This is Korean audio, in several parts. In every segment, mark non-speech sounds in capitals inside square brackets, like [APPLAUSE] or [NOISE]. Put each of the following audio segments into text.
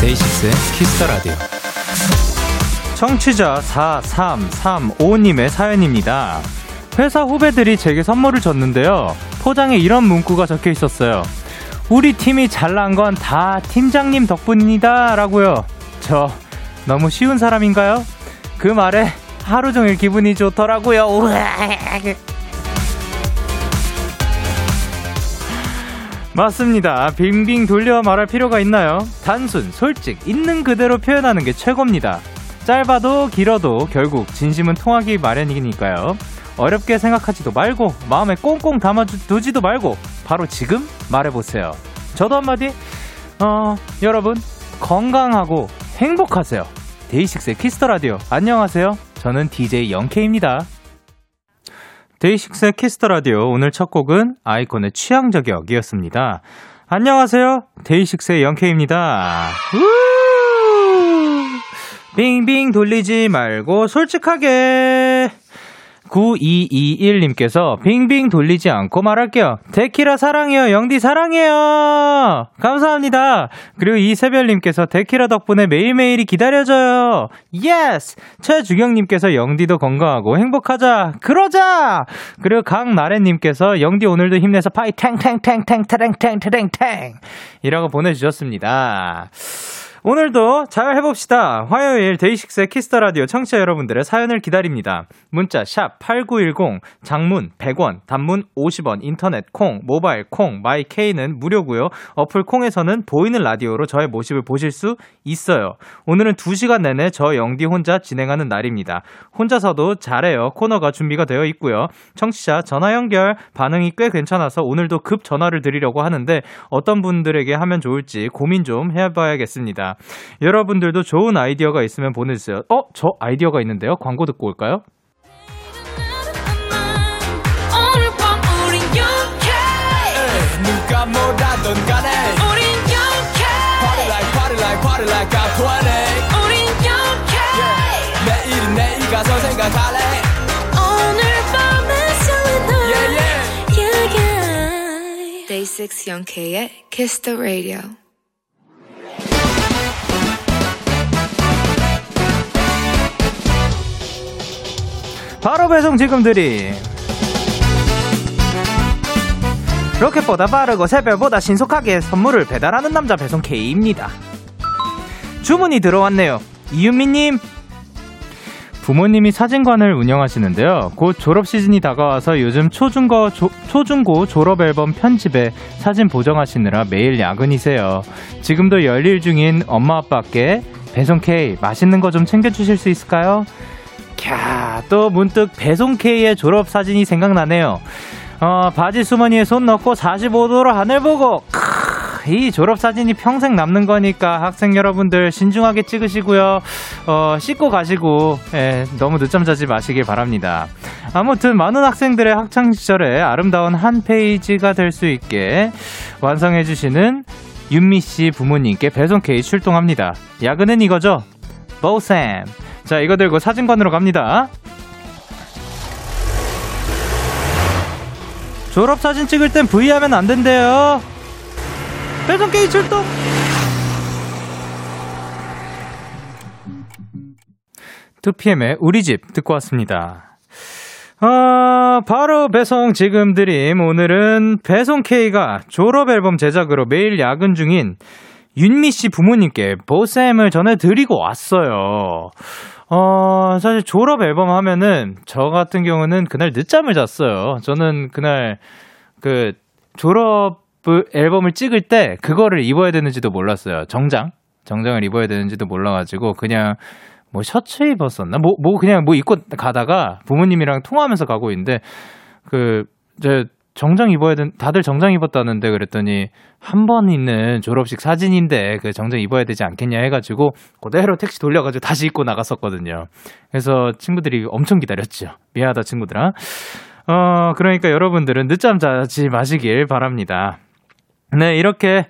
데이식스의 키스터 라디오. 청취자 4335님의 사연입니다. 회사 후배들이 제게 선물을 줬는데요. 포장에 이런 문구가 적혀 있었어요. 우리 팀이 잘난 건 다 팀장님 덕분이다. 라고요. 저 너무 쉬운 사람인가요? 그 말에 하루 종일 기분이 좋더라고요. [LAUGHS] 맞습니다. 빙빙 돌려 말할 필요가 있나요? 단순, 솔직, 있는 그대로 표현하는 게 최고입니다. 짧아도 길어도 결국 진심은 통하기 마련이니까요. 어렵게 생각하지도 말고 마음에 꽁꽁 담아두지도 말고 바로 지금 말해보세요. 저도 한마디 어 여러분 건강하고 행복하세요. 데이식스의 키스터 라디오 안녕하세요. 저는 DJ 영케입니다. 데이식스의 키스터 라디오 오늘 첫 곡은 아이콘의 취향 저격이었습니다. 안녕하세요. 데이식스의 영케입니다. 빙빙 돌리지 말고 솔직하게 9221님께서 빙빙 돌리지 않고 말할게요. 데키라 사랑해요. 영디 사랑해요. 감사합니다. 그리고 이세별님께서 데키라 덕분에 매일매일이 기다려져요. Yes! 최주경님께서 영디도 건강하고 행복하자. 그러자! 그리고 강나래님께서 영디 오늘도 힘내서 파이 탱탱탱탱탱탱탱탱탱 이라고 보내주셨습니다. 오늘도 잘 해봅시다. 화요일 데이식스의 키스터 라디오 청취자 여러분들의 사연을 기다립니다. 문자 샵 #8910 장문 100원, 단문 50원, 인터넷 콩, 모바일 콩, 마이 케이는 무료고요. 어플 콩에서는 보이는 라디오로 저의 모습을 보실 수 있어요. 오늘은 2시간 내내 저 영디 혼자 진행하는 날입니다. 혼자서도 잘해요. 코너가 준비가 되어 있고요. 청취자 전화 연결 반응이 꽤 괜찮아서 오늘도 급 전화를 드리려고 하는데 어떤 분들에게 하면 좋을지 고민 좀 해봐야겠습니다. 여러분들도 좋은 아이디어가 있으면 보내주세요. 어? 저 아이디어가 있는데요? 광고 듣고 올까요? 누가 뭐라던 간에 우린 영케 Party like party like party like I'm 20 우린 영케 yeah. 내일은 내일 가서 생각할래 오늘 밤에 설레는 yeah, yeah. yeah, yeah. Day 6 영케의 Kiss the Radio 바로 배송 지금 드림 로켓보다 빠르고 새별보다 신속하게 선물을 배달하는 남자 배송 K입니다 주문이 들어왔네요 이윤미님 부모님이 사진관을 운영하시는데요. 곧 졸업 시즌이 다가와서 요즘 초중고, 조, 초중고 졸업 앨범 편집에 사진 보정하시느라 매일 야근이세요. 지금도 열일 중인 엄마 아빠께 배송 K 맛있는 거 좀 챙겨주실 수 있을까요? 캬, 또 문득 배송 K의 졸업 사진이 생각나네요. 어, 바지 수머니에 손 넣고 45도로 하늘 보고, 크, 이 졸업 사진이 평생 남는 거니까 학생 여러분들 신중하게 찍으시고요. 어, 씻고 가시고, 예, 너무 늦잠 자지 마시길 바랍니다. 아무튼 많은 학생들의 학창 시절에 아름다운 한 페이지가 될 수 있게 완성해주시는 윤미 씨 부모님께 배송 K 출동합니다. 야근은 이거죠? 보쌤. 자, 이거 들고 사진관으로 갑니다. 졸업 사진 찍을 땐 V 하면 안 된대요. 배송 게이 출동! 투피엠의 우리 집 듣고 왔습니다. 어, 바로 배송 지금 드림. 오늘은 배송 K가 졸업 앨범 제작으로 매일 야근 중인 윤미 씨 부모님께 보쌤을 전해드리고 왔어요. 어, 사실 졸업 앨범 하면은 저 같은 경우는 그날 늦잠을 잤어요. 저는 그날 그 졸업 앨범을 찍을 때 그거를 입어야 되는지도 몰랐어요. 정장. 정장을 입어야 되는지도 몰라가지고 그냥 뭐 셔츠 입었었나? 뭐, 뭐 그냥 뭐 입고 가다가 부모님이랑 통화하면서 가고 있는데 그, 저 정장 입어야 된, 다들 정장 입었다는데 그랬더니 한 번 있는 졸업식 사진인데 그 정장 입어야 되지 않겠냐 해가지고 그대로 택시 돌려가지고 다시 입고 나갔었거든요. 그래서 친구들이 엄청 기다렸죠. 미안하다 친구들아. 어, 그러니까 여러분들은 늦잠 자지 마시길 바랍니다. 네, 이렇게,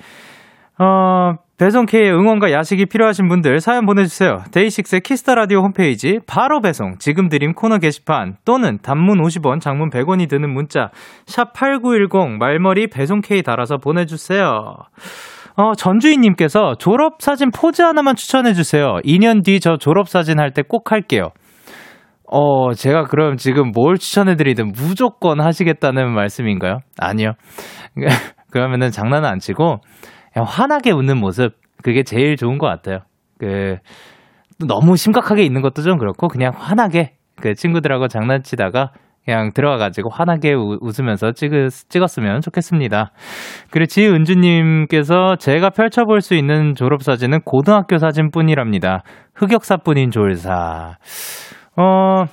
어, 배송K의 응원과 야식이 필요하신 분들 사연 보내주세요. DAY6의 Kiss the Radio 홈페이지 바로 배송 지금 드림 코너 게시판 또는 단문 50원, 장문 100원이 드는 문자 샵 #8910 말머리 배송K 달아서 보내주세요. 어, 전주인님께서 졸업 사진 포즈 하나만 추천해 주세요. 2년 뒤 저 졸업 사진 할 때 꼭 할게요. 어, 제가 그럼 지금 뭘 추천해 드리든 무조건 하시겠다는 말씀인가요? 아니요. [LAUGHS] 그러면은 장난은 안 치고 그냥 환하게 웃는 모습 그게 제일 좋은 것 같아요. 그 너무 심각하게 있는 것도 좀 그렇고 그냥 환하게 그 친구들하고 장난치다가 그냥 들어가가지고 환하게 우, 웃으면서 찍, 찍었으면 좋겠습니다. 그리고 지은주님께서 제가 펼쳐볼 수 있는 졸업사진은 고등학교 사진뿐이랍니다. 흑역사뿐인 졸사. 어,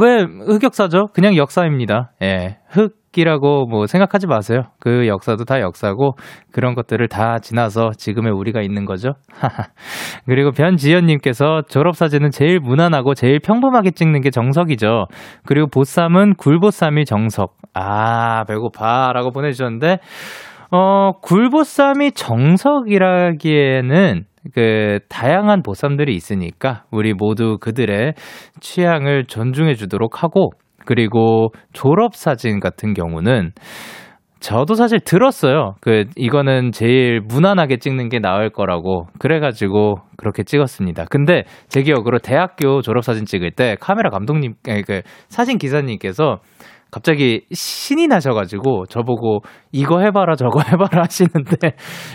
왜 흑역사죠? 그냥 역사입니다. 예. 흑, 끼라고 뭐 생각하지 마세요. 그 역사도 다 역사고 그런 것들을 다 지나서 지금의 우리가 있는 거죠. 그리고 변지연님께서 졸업사진은 제일 무난하고 제일 평범하게 찍는 게 정석이죠. 그리고 보쌈은 굴보쌈이 정석. 아, 배고파. 라고 보내주셨는데, 어, 굴보쌈이 정석이라기에는 그 다양한 보쌈들이 있으니까 우리 모두 그들의 취향을 존중해 주도록 하고 그리고 졸업사진 같은 경우는 저도 사실 들었어요. 그, 이거는 제일 무난하게 찍는 게 나을 거라고. 그래가지고 그렇게 찍었습니다. 근데 제 기억으로 대학교 졸업사진 찍을 때 카메라 감독님, 그 사진 기사님께서 갑자기 신이 나셔가지고 저보고 이거 해봐라 저거 해봐라 [LAUGHS] 하시는데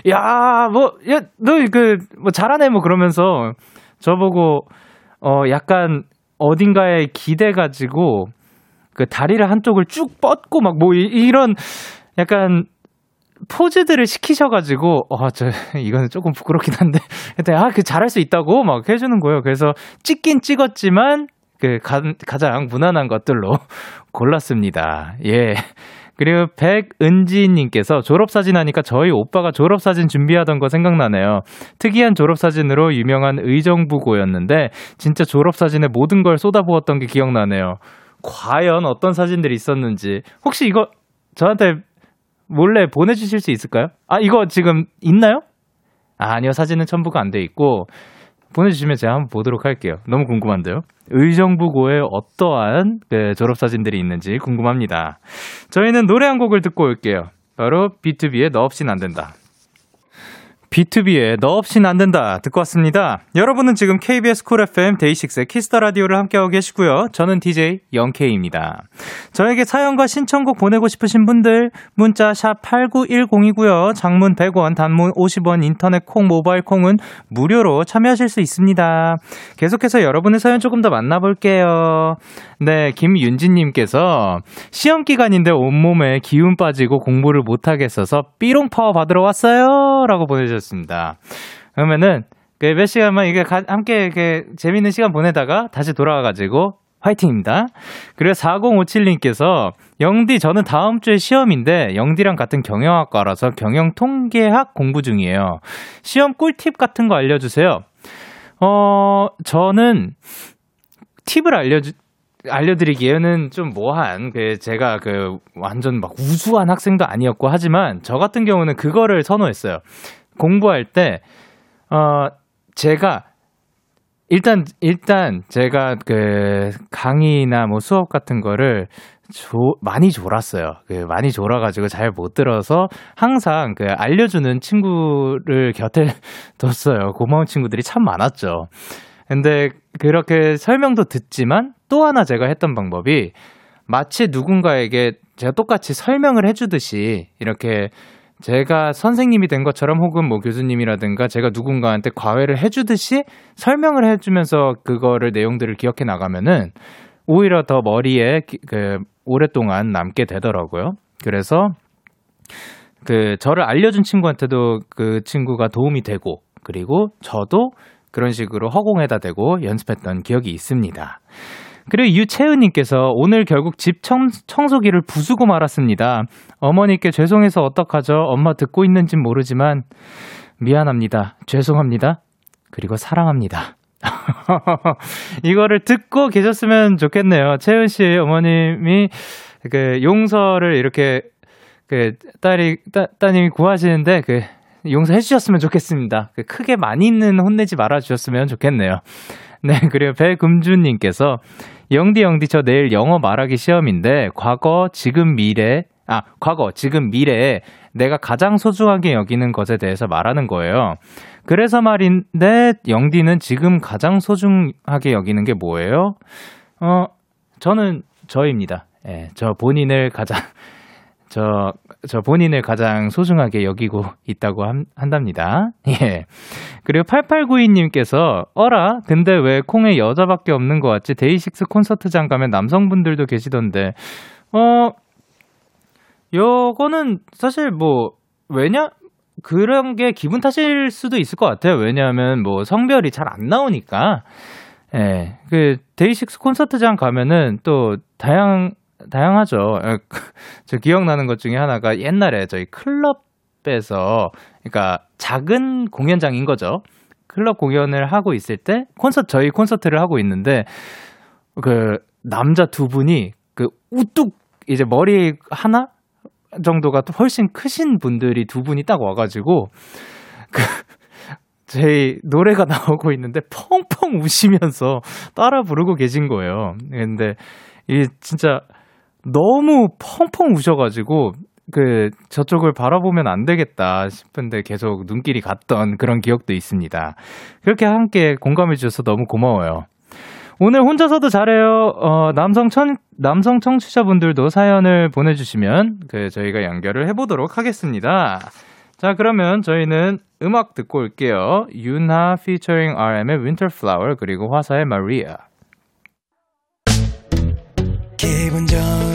야 뭐 야 너 그 뭐 잘하네 뭐 그러면서 저보고 어 약간 어딘가에 기대 가지고 그 다리를 한쪽을 쭉 뻗고 막 뭐 이런 약간 포즈들을 시키셔가지고, 어, 저, [LAUGHS] 이거는 조금 부끄럽긴 한데, [LAUGHS] 일단, 아, 그 잘할 수 있다고 막 해주는 거예요. 그래서 찍긴 찍었지만, 그, 가, 가장 무난한 것들로 [LAUGHS] 골랐습니다. 예. 그리고 백은지님께서 졸업사진 하니까 저희 오빠가 졸업사진 준비하던 거 생각나네요. 특이한 졸업사진으로 유명한 의정부고였는데, 진짜 졸업사진에 모든 걸 쏟아부었던 게 기억나네요. 과연 어떤 사진들이 있었는지 혹시 이거 저한테 몰래 보내주실 수 있을까요? 아 이거 지금 있나요? 아, 아니요 사진은 첨부가 안 돼 있고 보내주시면 제가 한번 보도록 할게요. 너무 궁금한데요. 의정부고에 어떠한 그 졸업 사진들이 있는지 궁금합니다. 저희는 노래 한 곡을 듣고 올게요. 바로 BTOB의 너 없인 안 된다. BTOB의 너 없인 안 된다 듣고 왔습니다. 여러분은 지금 KBS 쿨 FM 데이식스의 키스터 라디오를 함께하고 계시고요. 저는 DJ Young K입니다. 저에게 사연과 신청곡 보내고 싶으신 분들 문자 샵 8910이고요. 장문 100원, 단문 50원, 인터넷 콩, 모바일 콩은 무료로 참여하실 수 있습니다. 계속해서 여러분의 사연 조금 더 만나볼게요. 네, 김윤진님께서 시험 기간인데 온몸에 기운 빠지고 공부를 못하겠어서 삐롱 파워 받으러 왔어요. 라고 보내주셨 습니다. 그러면은 그 몇 시간만 이게 가, 함께 이렇게 재밌는 시간 보내다가 다시 돌아와가지고 화이팅입니다. 그리고 4057님께서 영디 저는 다음 주에 시험인데 영디랑 같은 경영학과라서 경영 통계학 공부 중이에요. 시험 꿀팁 같은 거 알려주세요. 어 저는 팁을 알려주 알려드리기에는 좀 뭐한 그 제가 그 완전 막 우수한 학생도 아니었고 하지만 저 같은 경우는 그거를 선호했어요. 공부할 때 어 제가 일단 일단 제가 그 강의나 뭐 수업 같은 거를 조, 많이 졸았어요. 그 많이 졸아가지고 잘 못 들어서 항상 그 알려주는 친구를 곁에 [LAUGHS] 뒀어요. 고마운 친구들이 참 많았죠. 근데 그렇게 설명도 듣지만 또 하나 제가 했던 방법이 마치 누군가에게 제가 똑같이 설명을 해주듯이 이렇게 제가 선생님이 된 것처럼 혹은 뭐 교수님이라든가 제가 누군가한테 과외를 해주듯이 설명을 해주면서 그거를 내용들을 기억해 나가면은 오히려 더 머리에 그 오랫동안 남게 되더라고요. 그래서 그 저를 알려준 친구한테도 그 친구가 도움이 되고 그리고 저도 그런 식으로 허공에다 대고 연습했던 기억이 있습니다. 그리고 유채은님께서 오늘 결국 집 청, 청소기를 부수고 말았습니다. 어머니께 죄송해서 어떡하죠? 엄마 듣고 있는진 모르지만 미안합니다. 죄송합니다. 그리고 사랑합니다. [LAUGHS] 이거를 듣고 계셨으면 좋겠네요. 채은 씨 어머님이 그 용서를 이렇게 그 딸이 따, 따님이 구하시는데 그 용서해 주셨으면 좋겠습니다. 그 크게 많이 있는 혼내지 말아 주셨으면 좋겠네요. 네, 그리고 배금준님께서 영디 영디 저 내일 영어 말하기 시험인데 과거 지금 미래 아 과거 지금 미래에 내가 가장 소중하게 여기는 것에 대해서 말하는 거예요. 그래서 말인데 영디는 지금 가장 소중하게 여기는 게 뭐예요? 어 저는 저입니다. 예, 저 본인을 가장 저, 저 본인을 가장 소중하게 여기고 있다고 한, 한답니다. [LAUGHS] 예. 그리고 8892님께서, 어라? 근데 왜 콩에 여자밖에 없는 것 같지? 데이식스 콘서트장 가면 남성분들도 계시던데, 어, 요거는 사실 뭐, 왜냐? 그런 게 기분 탓일 수도 있을 것 같아요. 왜냐하면 뭐 성별이 잘 안 나오니까. 예. 그 데이식스 콘서트장 가면은 또 다양 다양하죠. [LAUGHS] 저 기억나는 것 중에 하나가 옛날에 저희 클럽에서, 그러니까 작은 공연장인 거죠. 클럽 공연을 하고 있을 때 콘서트 저희 콘서트를 하고 있는데 그 남자 두 분이 그 우뚝 이제 머리 하나 정도가 훨씬 크신 분들이 두 분이 딱 와가지고 그 [LAUGHS] 저희 노래가 [LAUGHS] 나오고 있는데 펑펑 우시면서 따라 부르고 계신 거예요. 근데 이 진짜 너무 펑펑 우셔가지고 그 저쪽을 바라보면 안 되겠다 싶은데 계속 눈길이 갔던 그런 기억도 있습니다. 그렇게 함께 공감해 주셔서 너무 고마워요. 오늘 혼자서도 잘해요. 어, 남성 청 남성 청취자분들도 사연을 보내주시면 그 저희가 연결을 해보도록 하겠습니다. 자 그러면 저희는 음악 듣고 올게요. 윤하 featuring RM의 Winter Flower 그리고 화사의 Maria. 기분 좋은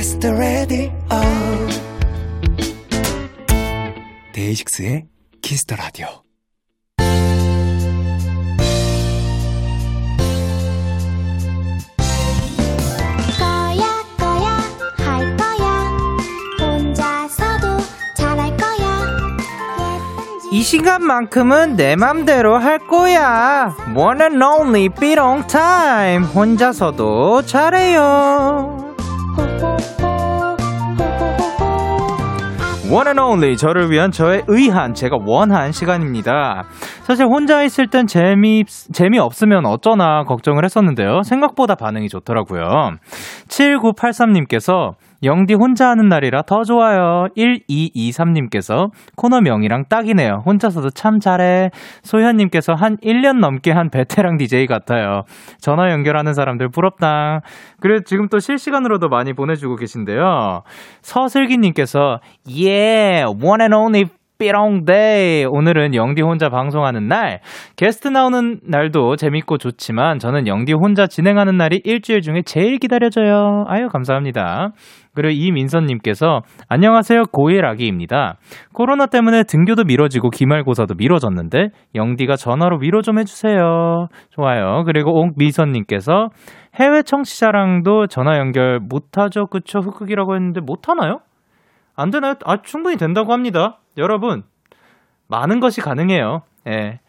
Kiss the Radio 데이식스의 Kiss the Radio 이 시간만큼은 내 맘대로 할 거야. One and only 삐롱 타임. 혼자서도 잘해요. And only 저를 위한 저의 의한 제가 원한 시간입니다. 사실 혼자 있을 땐 재미 재미 없으면 어쩌나 걱정을 했었는데요. 생각보다 반응이 좋더라고요. 7983님께서 영디 혼자 하는 날이라 더 좋아요. 1223님께서 코너 명이랑 딱이네요. 혼자서도 참 잘해. 소현님께서 한 1년 넘게 한 베테랑 DJ 같아요. 전화 연결하는 사람들 부럽다. 그리고 지금 또 실시간으로도 많이 보내주고 계신데요. 서슬기님께서 예, one and only 삐롱데이. 오늘은 영디 혼자 방송하는 날. 게스트 나오는 날도 재밌고 좋지만 저는 영디 혼자 진행하는 날이 일주일 중에 제일 기다려져요. 아유, 감사합니다. 그리고 이민선님께서 안녕하세요 고일 아기입니다. 코로나 때문에 등교도 미뤄지고 기말고사도 미뤄졌는데 영디가 전화로 위로 좀 해주세요. 좋아요. 그리고 옥미선님께서 해외 청취자랑도 전화 연결 못하죠. 그쵸? 흑흑이라고 했는데 못하나요? 안 되나요? 아, 충분히 된다고 합니다. 여러분, 많은 것이 가능해요. 예.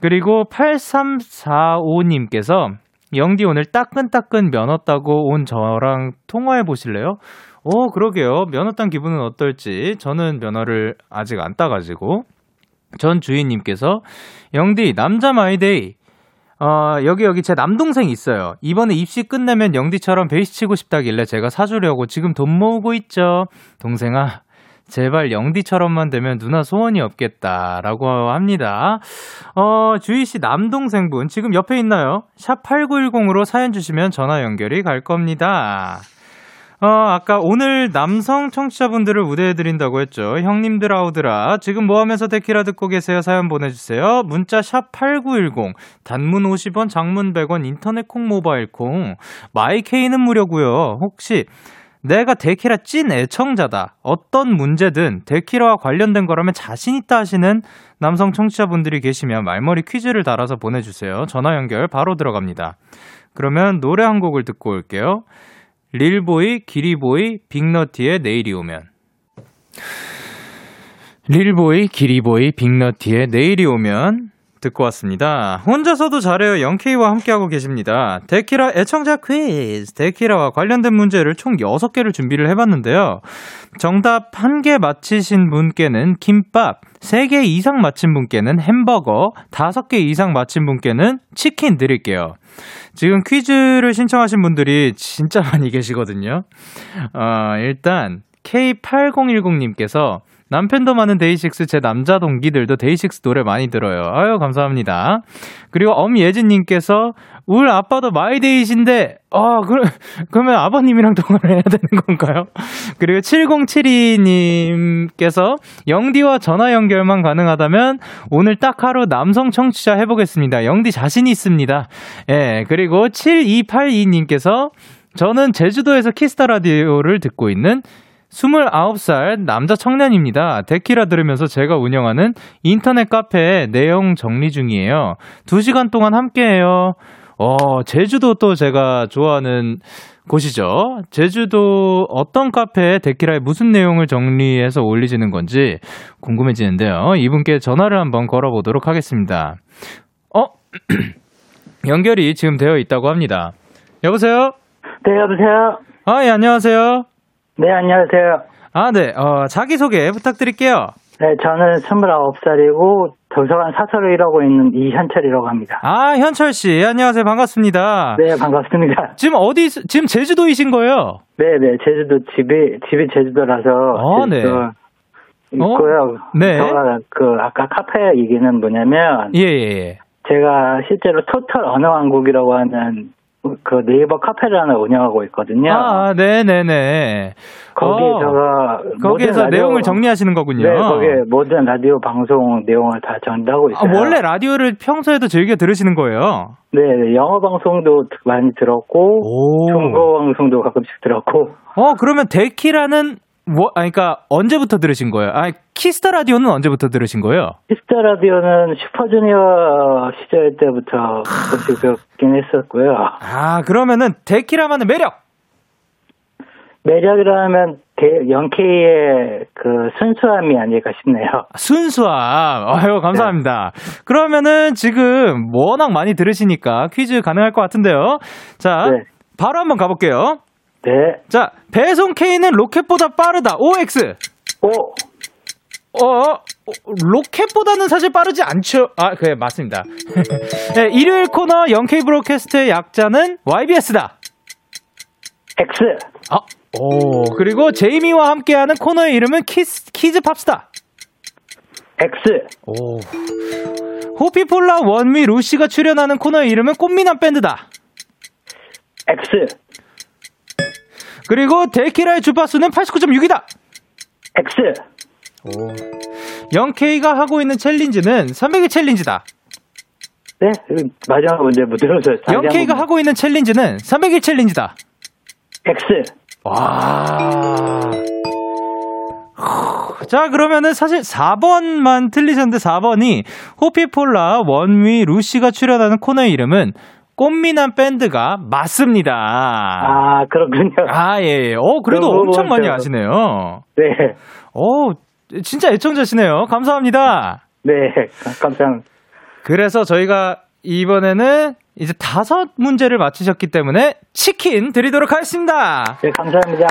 그리고 8345님께서 영디 오늘 따끈따끈 면허 따고 온 저랑 통화해 보실래요? 오, 그러게요. 면허 딴 기분은 어떨지. 저는 면허를 아직 안 따가지고. 전 주인님께서 영디 남자 My Day 어, 여기 여기 제 남동생 있어요. 이번에 입시 끝내면 영디처럼 베이스 치고 싶다길래 제가 사주려고 지금 돈 모으고 있죠. 동생아, 제발 영디처럼만 되면 누나 소원이 없겠다라고 합니다. 어, 주희 씨 남동생분 지금 옆에 있나요? 샵 8910으로 사연 주시면 전화 연결이 갈 겁니다. 어, 아까 오늘 남성 청취자분들을 우대해드린다고 했죠. 형님들 아우들아. 지금 뭐 하면서 데키라 듣고 계세요? 사연 보내주세요. 문자 샵 8910. 단문 50원, 장문 100원, 인터넷 콩, 모바일 콩. 마이케이는 무료고요 혹시 내가 데키라 찐 애청자다. 어떤 문제든 데키라와 관련된 거라면 자신 있다 하시는 남성 청취자분들이 계시면 말머리 퀴즈를 달아서 보내주세요. 전화 연결 바로 들어갑니다. 그러면 노래 한 곡을 듣고 올게요. 릴보이, 기리보이, 빅너티의 내일이 오면. 릴보이, 기리보이, 빅너티의 내일이 오면 듣고 왔습니다. 혼자서도 잘해요. 영케이와 함께하고 계십니다. 데키라 애청자 퀴즈. 데키라와 관련된 문제를 총 6개를 준비를 해봤는데요. 정답 1개 맞히신 분께는 김밥, 3개 이상 맞힌 분께는 햄버거, 5개 이상 맞힌 분께는 치킨 드릴게요. 지금 퀴즈를 신청하신 분들이 진짜 많이 계시거든요. 어, 일단 K8010님께서 남팬도 많은 DAY6 제 남자 동기들도 DAY6 노래 많이 들어요. 아유 감사합니다. 그리고 엄예진님께서 울 아빠도 My Day신데 아 그, 그러면 아버님이랑 통화를 해야 되는 건가요? 그리고 7072님께서 영디와 전화 연결만 가능하다면 오늘 딱 하루 남성 청취자 해보겠습니다. 영디 자신 있습니다. 예 그리고 7282님께서 저는 제주도에서 Kiss the Radio를 듣고 있는 29살 남자 청년입니다. 데키라 들으면서 제가 운영하는 인터넷 카페 내용 정리 중이에요. 2시간 동안 함께해요. 어, 제주도 또 제가 좋아하는 곳이죠. 제주도 어떤 카페에 데키라에 무슨 내용을 정리해서 올리시는 건지 궁금해지는데요. 이분께 전화를 한번 걸어보도록 하겠습니다. 어? [CLEARS THROAT] 연결이 지금 되어 있다고 합니다. 여보세요? 네, 여보세요? 아, 예, 안녕하세요. 네, 안녕하세요. 아, 네. 어, 자기소개 부탁드릴게요. 네, 저는 29살이고 도서관 사서를 일하고 있는 이현철이라고 합니다. 아, 현철 씨. 안녕하세요. 반갑습니다. 네, 반갑습니다. 지금 어디 지금 제주도이신 거예요? 네, 네. 제주도 집이 집이 제주도라서 아, 네. 있고요. 어? 네. 제가 그 아까 카페 얘기는 뭐냐면 예, 예, 예. 제가 실제로 토탈 언어왕국이라고 하는 그 네이버 카페를 하나 운영하고 있거든요. 아, 네네네. 거기에다가 어, 거기에서 라디오, 내용을 정리하시는 거군요. 네, 거기에 모든 라디오 방송 내용을 다 정리하고 아, 있어요. 아, 원래 라디오를 평소에도 즐겨 들으시는 거예요? 네, 네 영어 방송도 많이 들었고 중국어 방송도 가끔씩 들었고. 어, 그러면 데키라는 뭐, 아, 그러니까 언제부터 들으신 거예요? 아, Kiss the Radio는 언제부터 들으신 거예요? Kiss the Radio는 슈퍼주니어 시절 때부터 들었긴 했었고요. 아, 그러면은 데키라만의 매력. 매력이라면 Young K의 그 순수함이 아닐까 싶네요. 순수함. 아유, 감사합니다. 네. 그러면은 지금 워낙 많이 들으시니까 퀴즈 가능할 것 같은데요. 자, 네. 바로 한번 가볼게요. 네. 자, 배송 K는 로켓보다 빠르다. OX. 오. 어, 어, 로켓보다는 사실 빠르지 않죠. 아, 그래, 맞습니다. [LAUGHS] 네, 일요일 코너 Young K Broadcast의 약자는 YBS다. X. 아, 오, 그리고 제이미와 함께하는 코너의 이름은 Kiss, Kids Pop Star. X. 오. Hoppipolla ONEWE LUCY가 출연하는 코너의 이름은 꽃미남 밴드다. X. 그리고 데키라의 주파수는 89.6이다. X. 오. 0K가 하고 있는 challenge는 300일 challenge다. 네? 마지막 문제 못 들어서. 0K가 하고 있는 challenge는 300일 challenge다. X. 와. 자, 그러면은 사실 4번만 틀리셨는데 4번이 호피폴라 원위 루시가 출연하는 코너의 이름은 꽃미남 밴드가 맞습니다. 아, 그렇군요. 아, 예, 예. 어, 그래도 엄청 많이 아시네요. 네. 어, 진짜 애청자시네요. 감사합니다. 네, 감사합니다. 그래서 저희가 이번에는 이제 다섯 문제를 맞히셨기 때문에 치킨 드리도록 하겠습니다. 네, 감사합니다.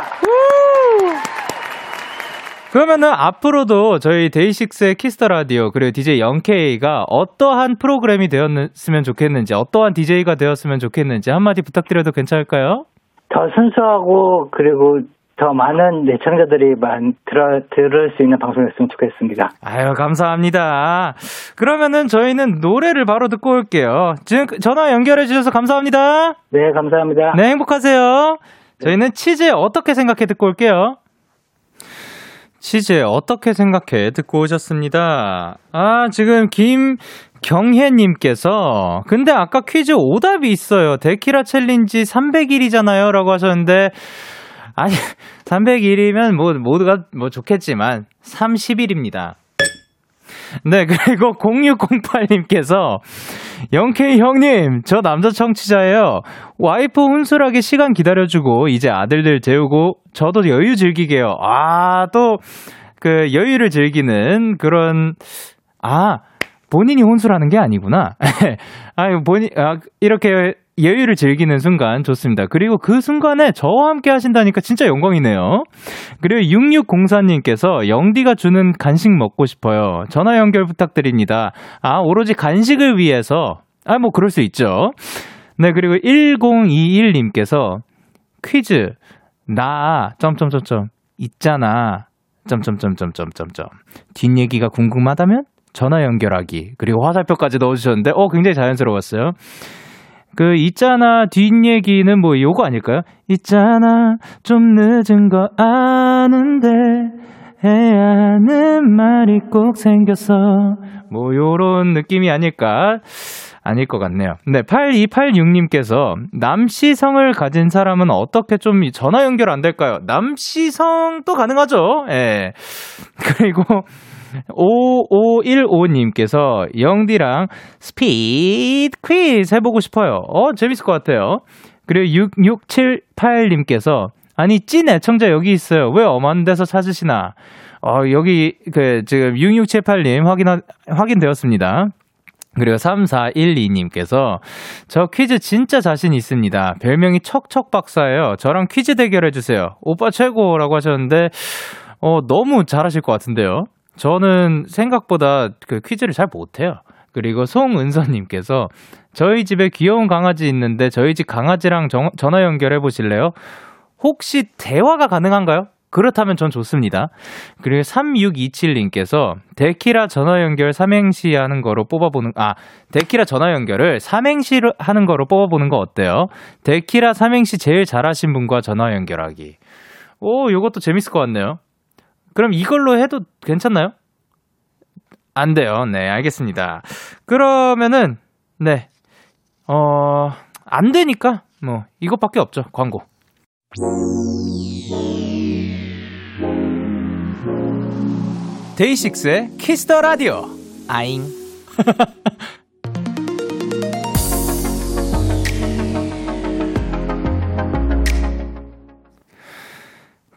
그러면은 앞으로도 저희 DAY6의 Kiss the Radio 그리고 DJ Young K가 어떠한 프로그램이 되었으면 좋겠는지 어떠한 DJ가 되었으면 좋겠는지 한마디 부탁드려도 괜찮을까요? 더 순수하고 그리고 더 많은 애청자들이 만, 들어, 들을 수 있는 방송이었으면 좋겠습니다. 아유, 감사합니다. 그러면은 저희는 노래를 바로 듣고 올게요. 지금 전화 연결해 주셔서 감사합니다. 네, 감사합니다. 네, 행복하세요. 저희는 치즈에 어떻게 생각해 듣고 올게요. 치즈에 어떻게 생각해 듣고 오셨습니다. 아, 지금 김경혜님께서, 근데 아까 퀴즈 오답이 있어요. 데키라 챌린지 300일이잖아요. 라고 하셨는데, 아니, 300일이면 뭐, 모두가 뭐 좋겠지만, 30일입니다. 네, [LAUGHS] 그리고 0608님께서, 영케이 형님, 저 남자 청취자예요. 와이프 혼술하게 시간 기다려주고, 이제 아들들 재우고, 저도 여유 즐기게요. 아, 또, 그, 여유를 즐기는 그런, 아, 본인이 혼술하는 게 아니구나. [LAUGHS] 아, 본인, 아, 이렇게 여유를 즐기는 순간 좋습니다. 그리고 그 순간에 저와 함께 하신다니까 진짜 영광이네요. 그리고 6604님께서 영디가 주는 간식 먹고 싶어요. 전화 연결 부탁드립니다. 아, 오로지 간식을 위해서. 아, 뭐 그럴 수 있죠. 네, 그리고 1021님께서 퀴즈. 나, 점점점점, 있잖아. 점점점점점점점. 뒷얘기가 궁금하다면 전화 연결하기. 그리고 화살표까지 넣어주셨는데, 어, 굉장히 자연스러웠어요. 그 있잖아 뒷얘기는 뭐 요거 아닐까요? 있잖아 좀 늦은 거 아는데 해야 하는 말이 꼭 생겼어 뭐 요런 느낌이 아닐까 아닐 것 같네요. 네, 8286님께서 남시성을 가진 사람은 어떻게 좀 전화 연결 안 될까요? 남시성도 가능하죠. 예. [LAUGHS] 그리고 5515님께서 영디랑 스피드 퀴즈 해보고 싶어요. 어, 재밌을 것 같아요. 그리고 6678님께서 아니, 찐 애청자 여기 있어요. 왜 엄한 데서 찾으시나? 어, 여기, 그, 지금 6678님 확인, 확인되었습니다. 그리고 3412님께서 저 퀴즈 진짜 자신 있습니다. 별명이 척척 박사예요. 저랑 퀴즈 대결해주세요. 오빠 최고라고 하셨는데, 어, 너무 잘하실 것 같은데요. 저는 생각보다 그 퀴즈를 잘 못해요. 그리고 송은서님께서 저희 집에 귀여운 강아지 있는데 저희 집 강아지랑 정, 전화 연결해 보실래요? 혹시 대화가 가능한가요? 그렇다면 전 좋습니다. 그리고 3627님께서 데키라 전화 연결 삼행시 하는 거로 뽑아보는, 아, 데키라 전화 연결을 삼행시 하는 거로 뽑아보는 거 어때요? 데키라 삼행시 제일 잘하신 분과 전화 연결하기. 오, 요것도 재밌을 것 같네요. 그럼 이걸로 해도 괜찮나요? 안 돼요. 네, 알겠습니다. 그러면은, 네. 어, 안 되니까, 뭐, 이것밖에 없죠. 광고. DAY6의 Kiss the Radio. 아잉. [LAUGHS] [LAUGHS]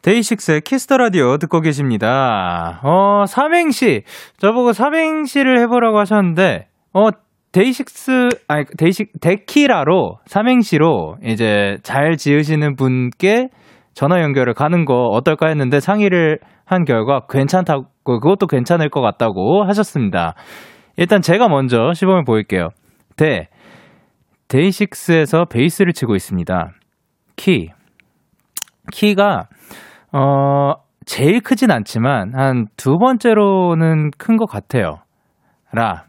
DAY6의 Kiss the Radio 듣고 계십니다. 어, 삼행시. 저보고 삼행시를 해보라고 하셨는데, 어, 데이식스, 아니, 데이식, 데키라로, 삼행시로 이제 잘 지으시는 분께 전화 연결을 가는 거 어떨까 했는데 상의를 한 결과 괜찮다고, 그것도 괜찮을 것 같다고 하셨습니다. 일단 제가 먼저 시범을 보일게요. 데, DAY6에서 베이스를 치고 있습니다. 키. 키가 어, 제일 크진 않지만 한 두 번째로는 큰 것 같아요. 라.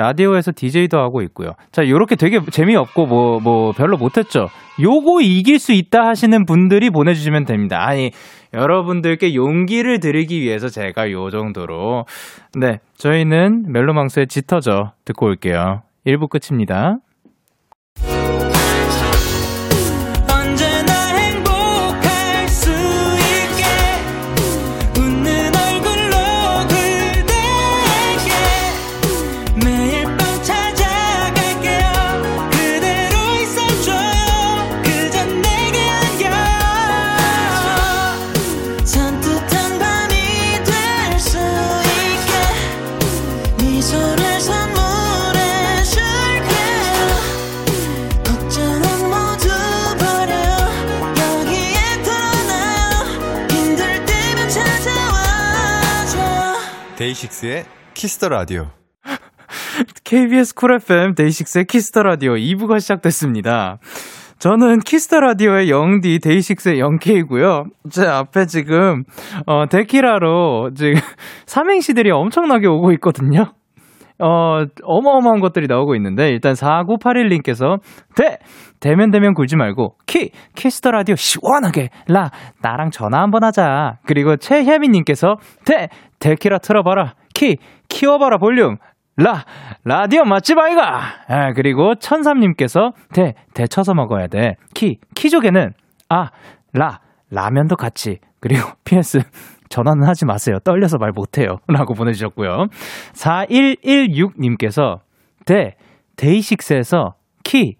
라디오에서 DJ도 하고 있고요. 자, 요렇게 되게 재미없고 뭐, 뭐, 별로 못했죠. 요거 이길 수 있다 하시는 분들이 보내주시면 됩니다. 아니, 여러분들께 용기를 드리기 위해서 제가 요 정도로. 네, 저희는 멜로망스의 짙어져 듣고 올게요. 1부 끝입니다. DAY6의 Kiss the Radio. KBS 쿨 FM 데이식스의 키스터 라디오 2부가 시작됐습니다. 저는 키스터 라디오의 영디 데이식스의 영케이고요. 제 앞에 지금 어 데키라로 지금 [LAUGHS] 삼행시들이 엄청나게 오고 있거든요. 어, 어마어마한 것들이 나오고 있는데, 일단 4981님께서, 데! 데면데면 굴지 말고, 키! Kiss the Radio 시원하게! 라! 나랑 전화 한번 하자. 그리고 최혜민님께서, 데! 데키라 틀어봐라. 키! 키워봐라 볼륨! 라! 라디오 맛집 아이가! 아, 그리고 천삼님께서, 데! 데쳐서 먹어야 돼. 키! 키조개는, 아! 라! 라면도 같이. 그리고 [LAUGHS] PS 전화는 하지 마세요. 떨려서 말 못해요. 라고 보내주셨고요. 4116님께서 데, 데이식스에서 키,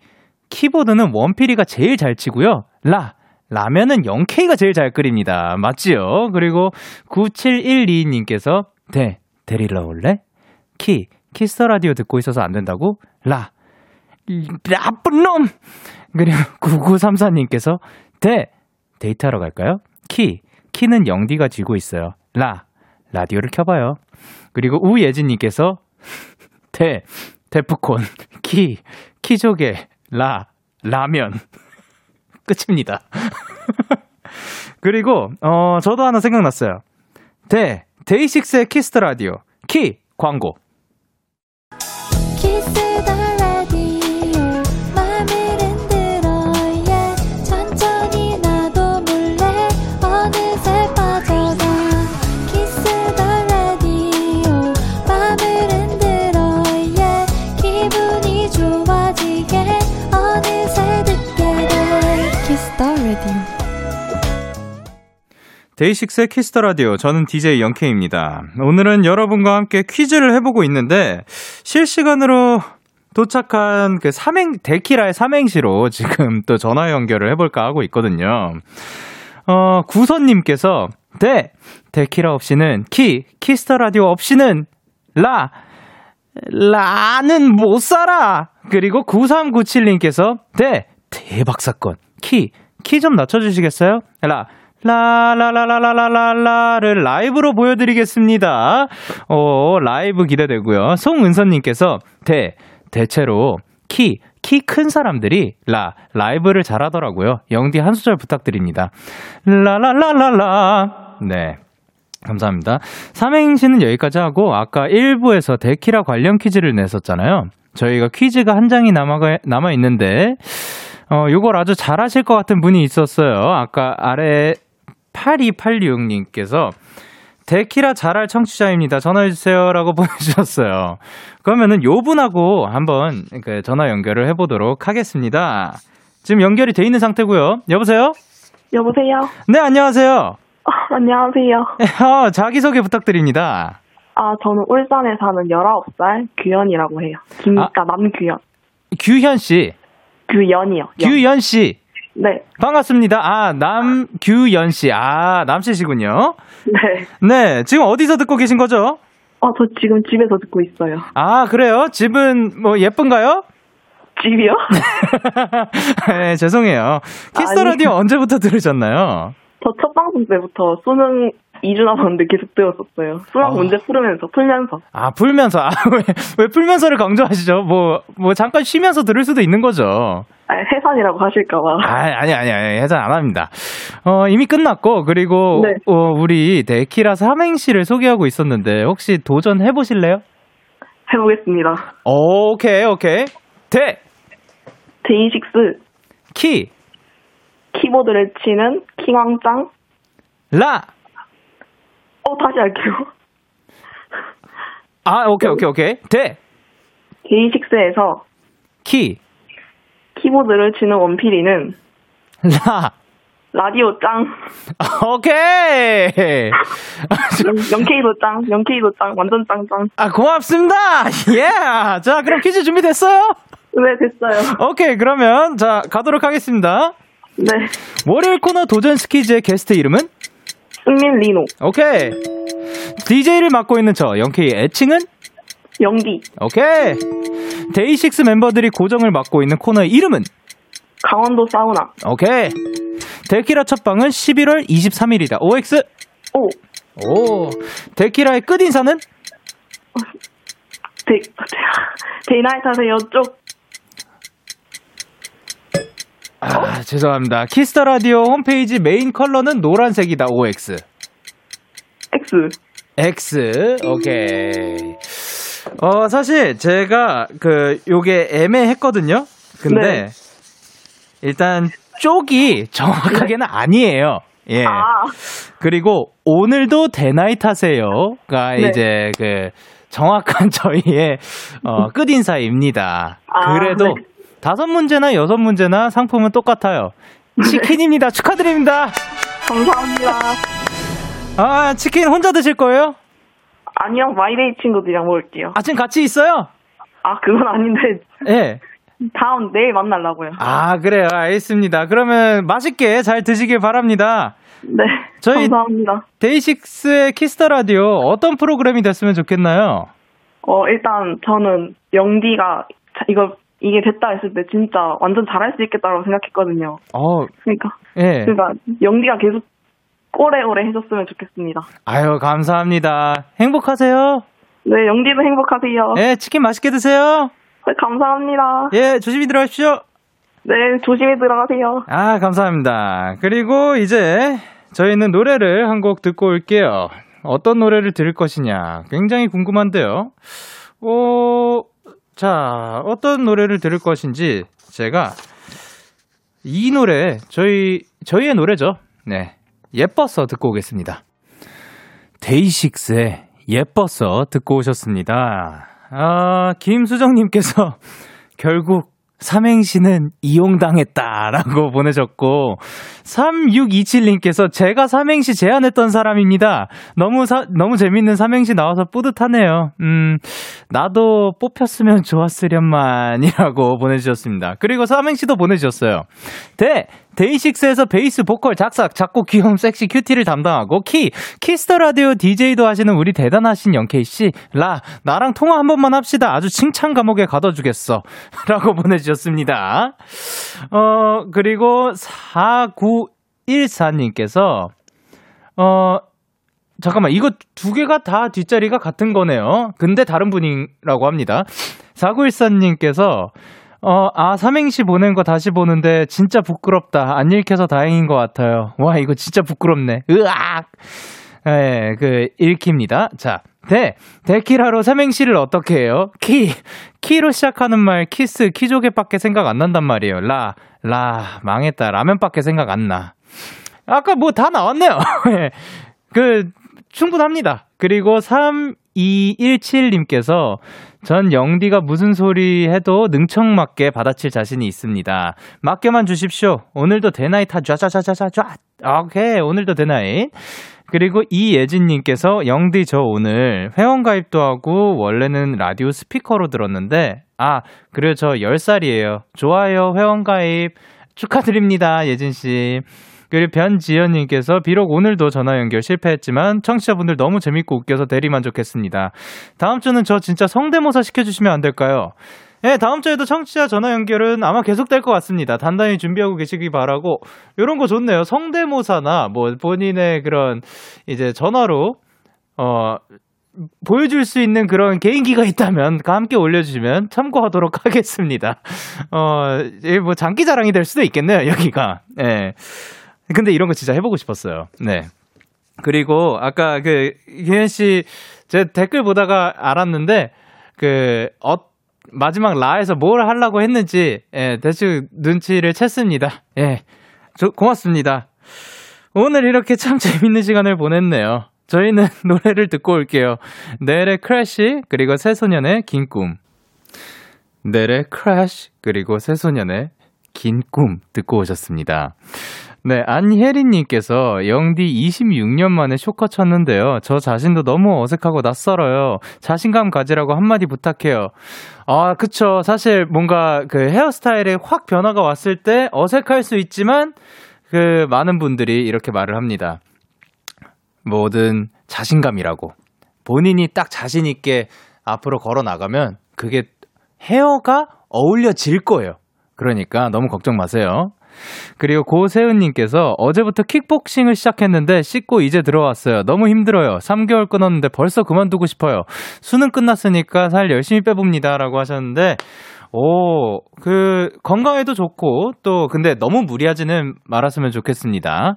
키보드는 원필이가 제일 잘 치고요. 라, 라면은 0K가 제일 잘 끓입니다. 맞지요? 그리고 9712님께서 데, 데리러 올래? 키, 키스 더 라디오 듣고 있어서 안 된다고? 라, 나쁜 놈! 그리고 9934님께서 데, 데이트하러 갈까요? 키, 키는 영디가 쥐고 있어요. 라, 라디오를 켜봐요. 그리고 우예진님께서 데, 데프콘, 키, 키조개, 라, 라면. 끝입니다. [LAUGHS] 그리고, 어, 저도 하나 생각났어요. 데, 데이식스의 키스 더 라디오, keep going. 데이식스의 키스 더 라디오. 저는 DJ 영케입니다. 오늘은 여러분과 함께 퀴즈를 해보고 있는데 실시간으로 도착한 그 삼행 데키라의 삼행시로 지금 또 전화 연결을 해볼까 하고 있거든요. 어 구선님께서 데 데키라 없이는 키 키스 더 라디오 없이는 라 라는 못 살아. 그리고 9397님께서 대 대박 사건 키 키 좀 낮춰주시겠어요? 라 라라라라라라라를 라이브로 보여드리겠습니다. 어, 라이브 기대되고요. 송은선님께서 대, 대체로 키, 키 큰 사람들이 라, 라이브를 잘하더라고요. 영디 한 소절 부탁드립니다. 라라라라라. 네. 감사합니다. 삼행시는 여기까지 하고, 아까 1부에서 데키라 관련 퀴즈를 냈었잖아요. 저희가 퀴즈가 한 장이 남아, 남아 있는데, 어, 요걸 아주 잘하실 것 같은 분이 있었어요. 아까 아래 8286님께서 데키라 잘할 청취자입니다. 전화해주세요. 라고 [LAUGHS] 보내주셨어요. 그러면은 요 분하고 한번 그 전화 연결을 해보도록 하겠습니다. 지금 연결이 돼 있는 상태고요. 여보세요? 여보세요? 네, 안녕하세요. 어, 안녕하세요. 어, 자기소개 부탁드립니다. 아, 저는 울산에 사는 19살 규현이라고 해요. 그러니까 아, 남규현. 규현 씨. 규현이요. 규현 씨. 네. 반갑습니다. 아, 남규연 씨. 아, 남씨시군요. 네. 네. 지금 어디서 듣고 계신 거죠? 어, 저 지금 집에서 듣고 있어요. 아, 그래요? 집은 뭐 예쁜가요? 집이요? [LAUGHS] 네, 죄송해요. 키스 라디오 언제부터 들으셨나요? 저 첫 방송 때부터 수능 2주 남았는데 계속 들었었어요. 수학 어. 문제 풀으면서, 풀면서. 아, 풀면서. 아, [LAUGHS] 왜, 왜 풀면서를 강조하시죠? 뭐, 뭐, 잠깐 쉬면서 들을 수도 있는 거죠. 아, 해산이라고 하실까봐. 아, 아니, 아니, 아니, 해산 안 합니다. 어, 이미 끝났고, 그리고, 네. 어, 우리 데키라 삼행시를 소개하고 있었는데, 혹시 도전해보실래요? 해보겠습니다. 오케이, 오케이. 데! 데이식스. 키. 키보드를 치는 킹왕짱. 라. 어, 다시 할게요. 아, 오케이, 오케이, 오케이. 데. 데이식스에서 키. 키보드를 치는 원필이는 라. 라디오 짱. [LAUGHS] 오케이. 영케이도 짱, 영케이도 짱, 완전 짱짱. 아, 고맙습니다. 예. Yeah. 자, 그럼 퀴즈 준비됐어요? 네, 됐어요. 오케이, 그러면, 자, 가도록 하겠습니다. 네. 월요일 코너 도전 스키즈의 게스트 이름은? 승민 리노. 오케이. DJ를 맡고 있는 저, 영케이의 애칭은? 영디. 오케이. 데이식스 멤버들이 고정을 맡고 있는 코너의 이름은? 강원도 사우나. 오케이. 데키라 첫방은 11월 23일이다. OX? 오. 오. 데키라의 끝인사는? 데, Day night 하세요. 쪽. 아, 죄송합니다. 키스 더 라디오 홈페이지 메인 컬러는 노란색이다. OX. X. X. 오케이. 어, 사실 제가 그 요게 애매했거든요. 근데 네. 일단 쪽이 정확하게는 아니에요. 예. 아, 그리고 오늘도 데나잇 하세요가 네. 이제 그 정확한 [LAUGHS] 저희의 어, 끝 인사입니다. 아, 그래도 네. 다섯 문제나 여섯 문제나 상품은 똑같아요. 치킨입니다. 축하드립니다. 감사합니다. 아, 치킨 혼자 드실 거예요? 아니요, 마이데이 친구들이랑 먹을게요. 아, 지금 같이 있어요? 아, 그건 아닌데, 예. 다음, 내일 만나려고요. 아, 그래요. 알겠습니다. 그러면 맛있게 잘 드시길 바랍니다. 네. 저희- 감사합니다. 데이식스의 키스 더 라디오 어떤 프로그램이 됐으면 좋겠나요? 어, 일단 저는 영디가 자- 이거, 이게 됐다 했을 때 진짜 완전 잘할 수 있겠다고 생각했거든요. 어, 그러니까, 예. 그러니까 영디가 계속 오래오래 해줬으면 좋겠습니다. 아유, 감사합니다. 행복하세요. 네, 영디도 행복하세요. 예, 치킨 맛있게 드세요. 네, 감사합니다. 예, 조심히 들어가십시오. 네, 조심히 들어가세요. 아, 감사합니다. 그리고 이제 저희는 노래를 한 곡 듣고 올게요. 어떤 노래를 들을 것이냐. 굉장히 궁금한데요. 어, 자, 어떤 노래를 들을 것인지 제가 이 노래, 저희, 저희의 노래죠. 네. 예뻐서 듣고 오겠습니다. 데이식스의 예뻐서 듣고 오셨습니다. 아, 김수정님께서 [LAUGHS] 결국 삼행시는 이용당했다라고 보내셨고 3627님께서 제가 삼행시 제안했던 사람입니다. 너무 사, 너무 재밌는 삼행시 나와서 뿌듯하네요. 음, 나도 뽑혔으면 좋았으련만이라고 보내 주셨습니다. 그리고 삼행시도 보내 주셨어요. 데 데이식스에서 베이스 보컬 작사 작곡 귀여움 섹시 cutie를 담당하고 키 키스 더 라디오 DJ도 하시는 우리 대단하신 영케이 씨. 라 나랑 통화 한 번만 합시다. 아주 칭찬 감옥에 가둬주겠어. [LAUGHS] 라고 보내주셨습니다. 어 그리고 4914님께서 어 잠깐만 이거 두 개가 다 뒷자리가 같은 거네요. 근데 다른 분이라고 합니다. 4914님께서 어, 아, 삼행시 보낸 거 다시 보는데 진짜 부끄럽다. 안 읽혀서 다행인 것 같아요. 와, 이거 진짜 부끄럽네. 으악! 예, 그, 읽힙니다. 자, 대, 데키라로 삼행시를 어떻게 해요? 키, 키로 시작하는 말, 키스, 키조개밖에 생각 안 난단 말이에요. 라, 라, 망했다. 라면밖에 생각 안 나. 아까 뭐 다 나왔네요. [LAUGHS] 예. 그, 충분합니다. 그리고 3217님께서 전 영디가 무슨 소리 해도 능청맞게 받아칠 자신이 있습니다. 맡겨만 주십시오. 오늘도 대나잇 하 좌좌좌좌좌. 오케이. 오늘도 대나잇. 그리고 이예진님께서 영디 저 오늘 회원가입도 하고 원래는 라디오 스피커로 들었는데 아 그래요 저 10살이에요. 좋아요 회원가입 축하드립니다 예진씨. 그리고 변지연님께서 비록 오늘도 전화 연결 실패했지만 청취자분들 너무 재밌고 웃겨서 대리 만족했습니다. 다음 주는 저 진짜 성대모사 시켜주시면 안 될까요? 네, 다음 주에도 청취자 전화 연결은 아마 계속될 것 같습니다. 단단히 준비하고 계시기 바라고 이런 거 좋네요. 성대모사나 뭐 본인의 그런 이제 전화로 어 보여줄 수 있는 그런 개인기가 있다면 함께 올려주시면 참고하도록 [LAUGHS] 하겠습니다. 어, 뭐 장기 자랑이 될 수도 있겠네요, 여기가. 예. 네. 근데 이런 거 진짜 해보고 싶었어요. 네. 그리고 아까 그, 기현 씨, 제 댓글 보다가 알았는데, 그, 어, 마지막 라에서 뭘 하려고 했는지, 예, 대충 눈치를 챘습니다. 예. 저, 고맙습니다. 오늘 이렇게 참 [LAUGHS] 재밌는 시간을 보냈네요. 저희는 [LAUGHS] 노래를 듣고 올게요. 넬의 Crash, 그리고 새소년의 긴 꿈. 넬의 Crash, 그리고 새소년의 긴 꿈 듣고 오셨습니다. 네, 안혜린님께서 영디 26년 만에 숏컷 쳤는데요. 저 자신도 너무 어색하고 낯설어요. 자신감 가지라고 한마디 부탁해요. 아, 그쵸. 사실 뭔가 그 헤어스타일에 확 변화가 왔을 때 어색할 수 있지만 그 많은 분들이 이렇게 말을 합니다. 뭐든 자신감이라고. 본인이 딱 자신있게 앞으로 걸어 나가면 그게 헤어가 어울려질 거예요. 그러니까 너무 걱정 마세요. 그리고 고세은님께서 어제부터 킥복싱을 시작했는데 씻고 이제 들어왔어요. 너무 힘들어요. 3개월 끊었는데 벌써 그만두고 싶어요. 수능 끝났으니까 살 열심히 빼봅니다. 라고 하셨는데, 오, 그, 건강에도 좋고, 또, 근데 너무 무리하지는 말았으면 좋겠습니다.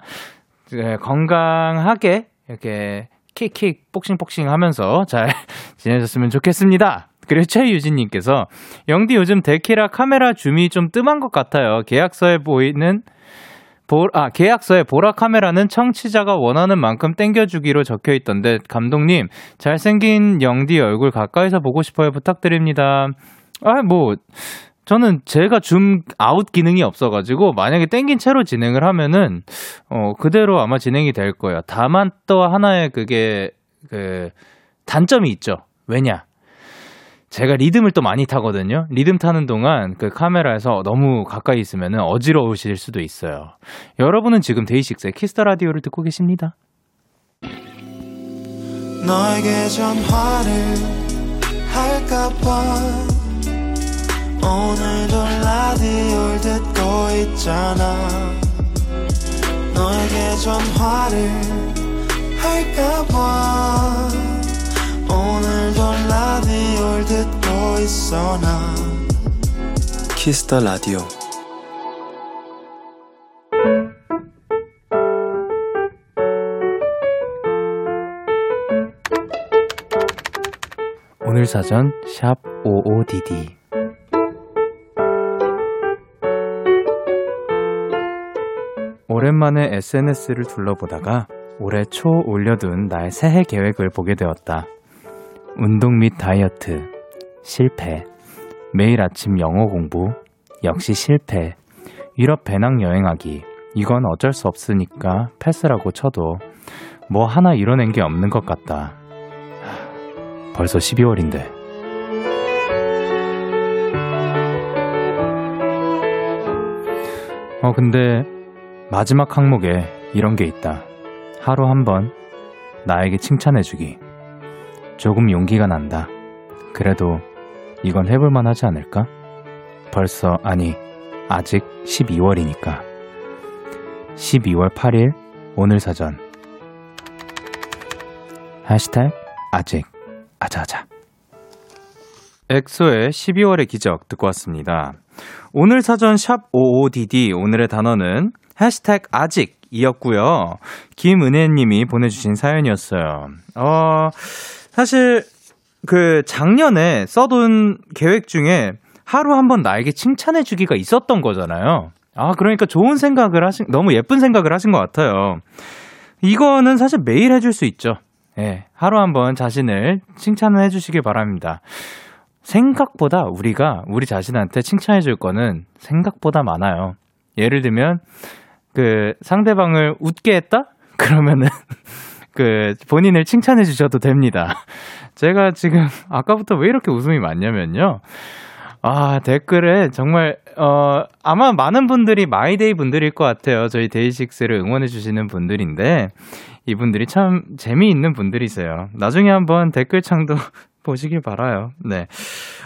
그, 건강하게, 이렇게, 킥킥, 복싱복싱 하면서 잘 [LAUGHS] 지내셨으면 좋겠습니다. 그리고 최유진님께서, 영디 요즘 데키라 카메라 줌이 좀 뜸한 것 같아요. 계약서에 보이는, 보, 아, 계약서에 보라 카메라는 청취자가 원하는 만큼 땡겨주기로 적혀 있던데, 감독님, 잘생긴 영디 얼굴 가까이서 보고 싶어요. 부탁드립니다. 아, 뭐, 저는 제가 줌 아웃 기능이 없어가지고, 만약에 땡긴 채로 진행을 하면은, 어, 그대로 아마 진행이 될 거예요. 다만 또 하나의 그게, 그, 단점이 있죠. 왜냐? 제가 리듬을 또 많이 타거든요. 리듬 타는 동안 그 카메라에서 너무 가까이 있으면 어지러우실 수도 있어요. 여러분은 지금 DAY6의 Kiss the Radio를 듣고 계십니다. 너에게 전화를 할까봐 오늘도 라디오를 듣고 있잖아 너에게 전화를 할까봐 오늘도 라디오 를 듣고 있어 나. Kiss the Radio. 오늘 사전 샵 55DD 오랜만에 SNS를 둘러보다가 올해 초 올려둔 나의 새해 계획을 보게 되었다. 운동 및 다이어트, 실패. 매일 아침 영어 공부, 역시 실패. 유럽 배낭 여행하기, 이건 어쩔 수 없으니까 패스라고 쳐도 뭐 하나 이뤄낸 게 없는 것 같다. 벌써 12월인데. 어, 근데 마지막 항목에 이런 게 있다. 하루 한 번 나에게 칭찬해주기. 조금 용기가 난다. 그래도 이건 해볼만 하지 않을까? 벌써, 아니, 아직 12월이니까. 12월 8일, 오늘 사전. 해시태그, 아직, 아자아자. 엑소의 12월의 기적 듣고 왔습니다. 오늘 사전 샵 55DD 오늘의 단어는 해시태그 아직 이었고요. 김은혜님이 보내주신 사연이었어요. 어, 사실 그 작년에 써둔 계획 중에 하루 한 번 나에게 칭찬해 주기가 있었던 거잖아요. 아, 그러니까 좋은 생각을 하신, 너무 예쁜 생각을 하신 것 같아요. 이거는 사실 매일 해줄 수 있죠. 예, 하루 한 번 자신을 칭찬을 해주시길 바랍니다. 생각보다 우리가 우리 자신한테 칭찬해 줄 거는 생각보다 많아요. 예를 들면, 그 상대방을 웃게 했다? [LAUGHS] 그러면은 그 본인을 칭찬해 주셔도 됩니다. [LAUGHS] 제가 지금 아까부터 왜 이렇게 웃음이 많냐면요. 아, 댓글에 정말, 어, 아마 많은 분들이 My Day 분들일 것 같아요. 저희 데이식스를 응원해주시는 분들인데, 이분들이 참 재미있는 분들이세요. 나중에 한번 댓글창도 [LAUGHS] 보시길 바라요. 네.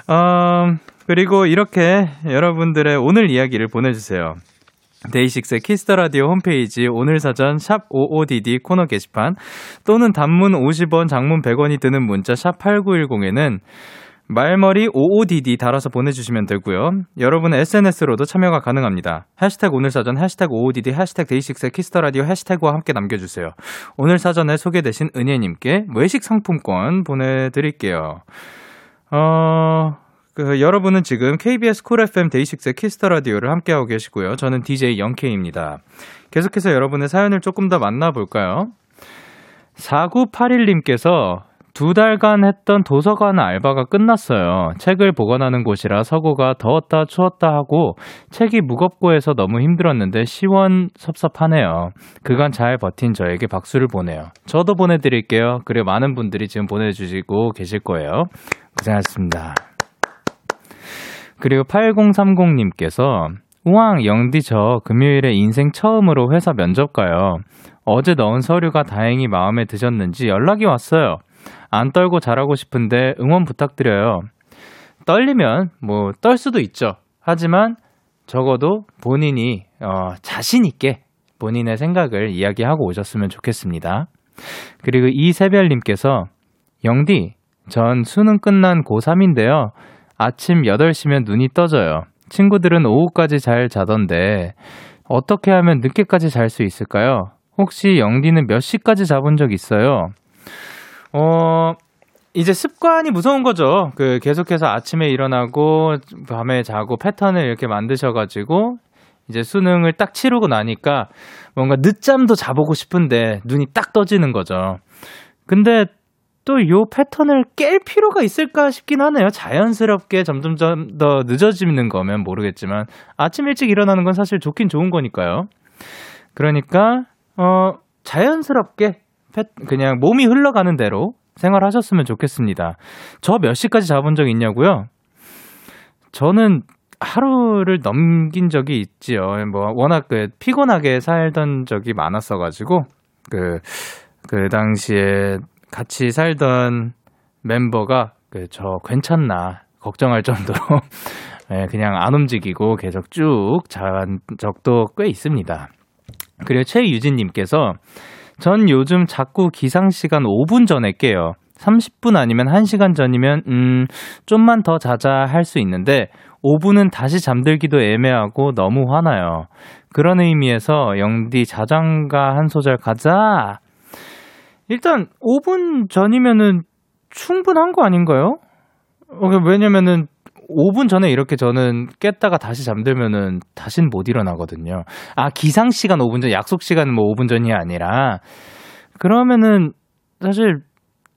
어, 그리고 이렇게 여러분들의 오늘 이야기를 보내주세요. DAY6의 Kiss the Radio 홈페이지 오늘 사전 샵 55DD 코너 게시판 또는 단문 50원, 장문 100원이 드는 문자 샵 8910에는 말머리 55DD 달아서 보내주시면 되고요. 여러분의 SNS로도 참여가 가능합니다. 해시태그 오늘 사전, 해시태그 55DD, 해시태그 DAY6의 Kiss the Radio 해시태그와 함께 남겨주세요. 오늘 사전에 소개되신 은혜님께 외식 상품권 보내드릴게요. 어, 그, 여러분은 지금 KBS 쿨 FM 데이식스의 키스터 라디오를 함께하고 계시고요. 저는 DJ Young K입니다. 계속해서 여러분의 사연을 조금 더 만나볼까요? 4981님께서 두 달간 했던 도서관 알바가 끝났어요. 책을 보관하는 곳이라 서고가 더웠다 추웠다 하고 책이 무겁고 해서 너무 힘들었는데 시원섭섭하네요. 그간 잘 버틴 저에게 박수를 보내요. 저도 보내드릴게요. 그리고 많은 분들이 지금 보내주시고 계실 거예요. 고생하셨습니다. 그리고 8030님께서 우왕 영디 저 금요일에 인생 처음으로 회사 면접 가요. 어제 넣은 서류가 다행히 마음에 드셨는지 연락이 왔어요. 안 떨고 잘하고 싶은데 응원 부탁드려요. 떨리면 뭐 떨 수도 있죠. 하지만 적어도 본인이 어, 자신 있게 본인의 생각을 이야기하고 오셨으면 좋겠습니다. 그리고 이세별님께서 영디 전 수능 끝난 고3인데요. 아침 8시면 눈이 떠져요. 친구들은 오후까지 잘 자던데 어떻게 하면 늦게까지 잘 수 있을까요? 혹시 영디는 몇 시까지 자본 적 있어요? 어, 이제 습관이 무서운 거죠. 그 계속해서 아침에 일어나고 밤에 자고 패턴을 이렇게 만드셔가지고 이제 수능을 딱 치르고 나니까 뭔가 늦잠도 자보고 싶은데 눈이 딱 떠지는 거죠. 근데 또 요 패턴을 깰 필요가 있을까 싶긴 하네요. 자연스럽게 점점점 더 늦어지는 거면 모르겠지만 아침 일찍 일어나는 건 사실 좋긴 좋은 거니까요. 그러니까 어 자연스럽게 그냥 몸이 흘러가는 대로 생활하셨으면 좋겠습니다. 저 몇 시까지 자본 적 있냐고요? 저는 하루를 넘긴 적이 있지요. 뭐 워낙 그 피곤하게 살던 적이 많았어가지고 그, 그 당시에 같이 살던 멤버가 그 저 괜찮나 걱정할 정도로 네, [LAUGHS] 그냥 안 움직이고 계속 쭉 자한 적도 꽤 있습니다. 그리고 최유진님께서 전 요즘 자꾸 기상 시간 5분 전에 깨요. 30분 아니면 1시간 전이면, 음, 좀만 더 자자 할 수 있는데, 5분은 다시 잠들기도 애매하고 너무 화나요. 그런 의미에서 영디 자장가 한 소절 가자. 일단 5분 전이면은 충분한 거 아닌가요? 어, 왜냐면은 5분 전에 이렇게 저는 깼다가 다시 잠들면은 다신 못 일어나거든요. 아, 기상 시간 5분 전, 약속 시간은 뭐 5분 전이 아니라 그러면은 사실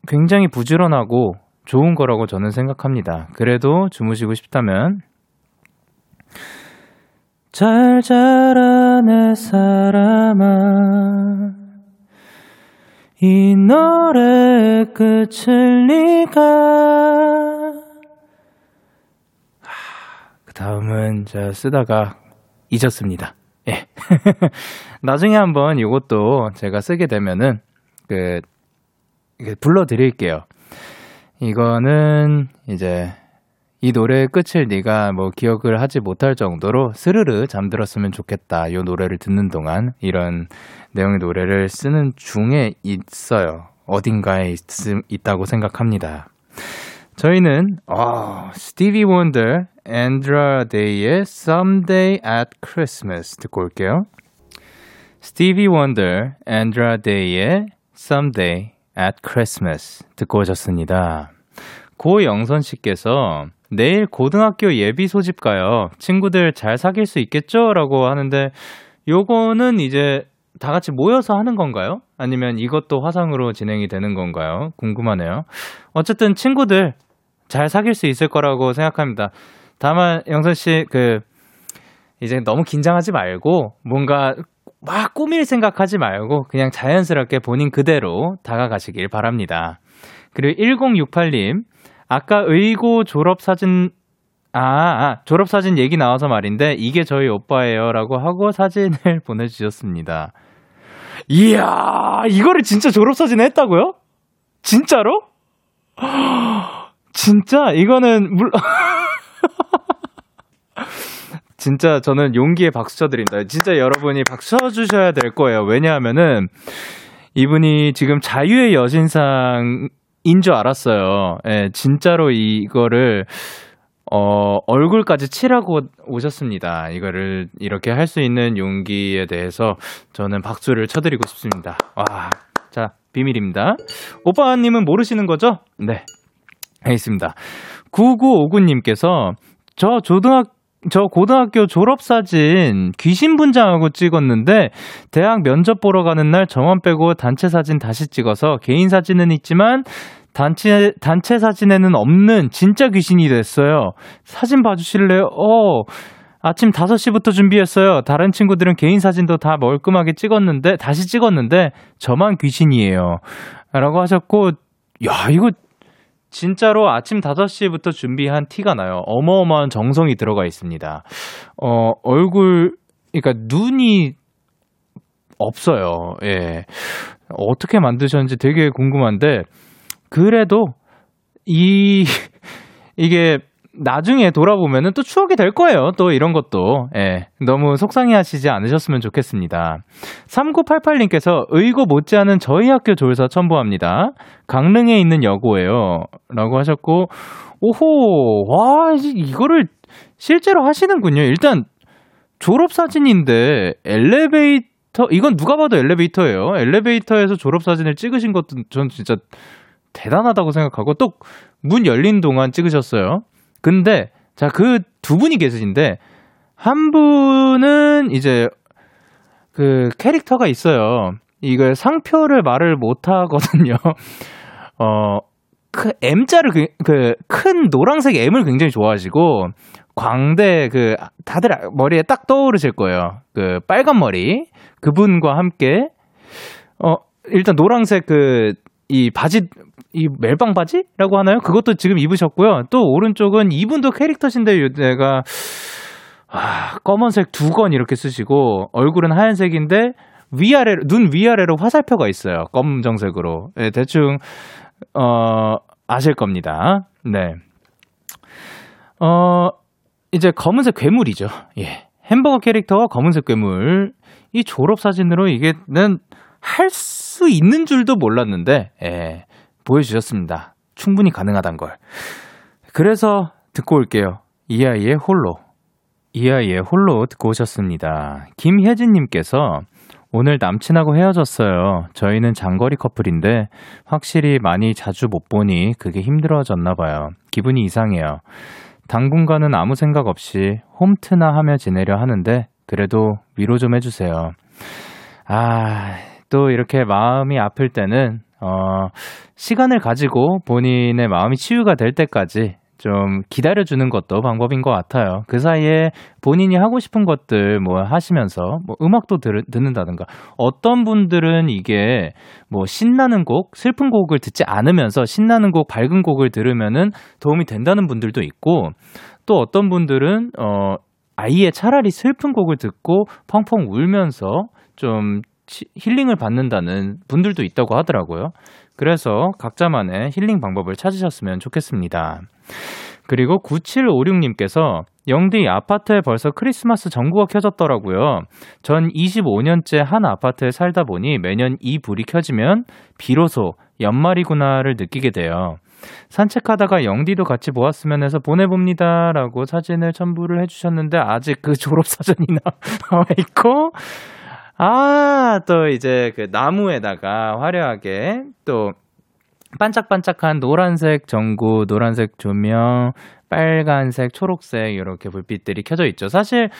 굉장히 부지런하고 좋은 거라고 저는 생각합니다. 그래도 주무시고 싶다면 잘 자라 내 사람아 이 노래 끝을 네가 그 다음은 제가 쓰다가 잊었습니다. 예. [LAUGHS] 나중에 한번 이것도 제가 쓰게 되면은 그 불러드릴게요. 이거는 이제 이 노래의 끝을 네가 뭐 기억을 하지 못할 정도로 스르르 잠들었으면 좋겠다. 이 노래를 듣는 동안 이런 내용의 노래를 쓰는 중에 있어요. 어딘가에 있, 있다고 생각합니다. 저희는 어, 스티비 원더, 앤드라 데이의 Someday at Christmas 듣고 올게요. 스티비 원더, 앤드라 데이의 Someday at Christmas 듣고 오셨습니다. 고영선 씨께서 내일 고등학교 예비 소집 가요. 친구들 잘 사귈 수 있겠죠? 라고 하는데 요거는 이제 다 같이 모여서 하는 건가요? 아니면 이것도 화상으로 진행이 되는 건가요? 궁금하네요. 어쨌든 친구들 잘 사귈 수 있을 거라고 생각합니다. 다만 영선 씨 그 이제 너무 긴장하지 말고 뭔가 막 꾸밀 생각하지 말고 그냥 자연스럽게 본인 그대로 다가가시길 바랍니다. 그리고 1068님 아까 의고 졸업 사진, 아, 아, 졸업 사진 얘기 나와서 말인데, 이게 저희 오빠예요. 라고 하고 사진을 [LAUGHS] 보내주셨습니다. 이야, 이거를 진짜 졸업 사진에 했다고요? 진짜로? [GASPS] 진짜? 이거는, 물, [LAUGHS] 진짜 저는 용기에 박수 쳐드립니다. 진짜 여러분이 박수 쳐주셔야 될 거예요. 왜냐하면은, 이분이 지금 자유의 여신상 인줄 알았어요. 예, 진짜로 이거를 어, 얼굴까지 칠하고 오셨습니다. 이거를 이렇게 할 수 있는 용기에 대해서 저는 박수를 쳐드리고 싶습니다. 와, 자, 비밀입니다. 오빠님은 모르시는 거죠? 네. 알겠습니다. 9959님께서 저 초등학교 저 고등학교 졸업사진 귀신 분장하고 찍었는데 대학 면접 보러 가는 날 저만 빼고 단체 사진 다시 찍어서 개인 사진은 있지만 단체 단체 사진에는 없는 진짜 귀신이 됐어요. 사진 봐주실래요? 어. 아침 5시부터 준비했어요. 다른 친구들은 개인 사진도 다 멀끔하게 찍었는데, 다시 찍었는데, 저만 귀신이에요. 라고 하셨고, 야, 이거 진짜로 아침 5시부터 준비한 티가 나요. 어마어마한 정성이 들어가 있습니다. 어, 얼굴, 그러니까 눈이 없어요. 예. 어떻게 만드셨는지 되게 궁금한데, 그래도 이, [LAUGHS] 이게 나중에 돌아보면은 또 추억이 될 거예요. 또 이런 것도. 예. 너무 속상해 하시지 않으셨으면 좋겠습니다. 3988님께서 의고 못지않은 저희 학교 조회사 첨부합니다. 강릉에 있는 여고예요. 라고 하셨고, 오호, 와, 이거를 실제로 하시는군요. 일단 졸업사진인데 엘리베이터, 이건 누가 봐도 엘리베이터예요. 엘리베이터에서 졸업사진을 찍으신 것도 전 진짜 대단하다고 생각하고 또 문 열린 동안 찍으셨어요. 근데 자, 그 두 분이 계시는데 한 분은 이제 그 캐릭터가 있어요. 이걸 상표를 말을 못 하거든요. [LAUGHS] 어, 그 M자를 그, 그, 큰 노란색 M을 굉장히 좋아하시고, 광대 그, 다들 머리에 딱 떠오르실 거예요. 그, 빨간 머리. 그분과 함께, 어, 일단 노란색 그, 이 바지, 이 멜빵 바지라고 하나요? 그것도 지금 입으셨고요. 또 오른쪽은 이분도 캐릭터신데 내가 아, 검은색 두 건 이렇게 쓰시고 얼굴은 하얀색인데 위아래로 눈 위아래로 화살표가 있어요. 검정색으로. 네, 대충 어 아실 겁니다. 네. 어 이제 검은색 괴물이죠. 예. 햄버거 캐릭터와 검은색 괴물. 이 졸업 사진으로 이게 는 할 수 있는 줄도 몰랐는데 예. 보여주셨습니다. 충분히 가능하단 걸. 그래서 듣고 올게요. 이 아이의 홀로. 이 아이의 홀로 듣고 오셨습니다. 김혜진님께서 오늘 남친하고 헤어졌어요. 저희는 장거리 커플인데 확실히 많이 자주 못 보니 그게 힘들어졌나 봐요. 기분이 이상해요. 당분간은 아무 생각 없이 홈트나 하며 지내려 하는데 그래도 위로 좀 해주세요. 아, 또 이렇게 마음이 아플 때는 어, 시간을 가지고 본인의 마음이 치유가 될 때까지 좀 기다려주는 것도 방법인 것 같아요. 그 사이에 본인이 하고 싶은 것들 뭐 하시면서 뭐 음악도 들, 듣는다든가 어떤 분들은 이게 뭐 신나는 곡, 슬픈 곡을 듣지 않으면서 신나는 곡, 밝은 곡을 들으면은 도움이 된다는 분들도 있고 또 어떤 분들은 어 아예 차라리 슬픈 곡을 듣고 펑펑 울면서 좀 힐링을 받는다는 분들도 있다고 하더라고요. 그래서 각자만의 힐링 방법을 찾으셨으면 좋겠습니다. 그리고 9756님께서 영디 아파트에 벌써 크리스마스 전구가 켜졌더라고요. 전 25년째 한 아파트에 살다 보니 매년 이 불이 켜지면 비로소 연말이구나를 느끼게 돼요. 산책하다가 영디도 같이 보았으면 해서 보내봅니다. 라고 사진을 첨부를 해주셨는데 아직 그 졸업 사진이 나와 [LAUGHS] 있고 아, 또 이제 그 나무에다가 화려하게 또 반짝반짝한 노란색 전구, 노란색 조명, 빨간색, 초록색 이렇게 불빛들이 켜져 있죠. 사실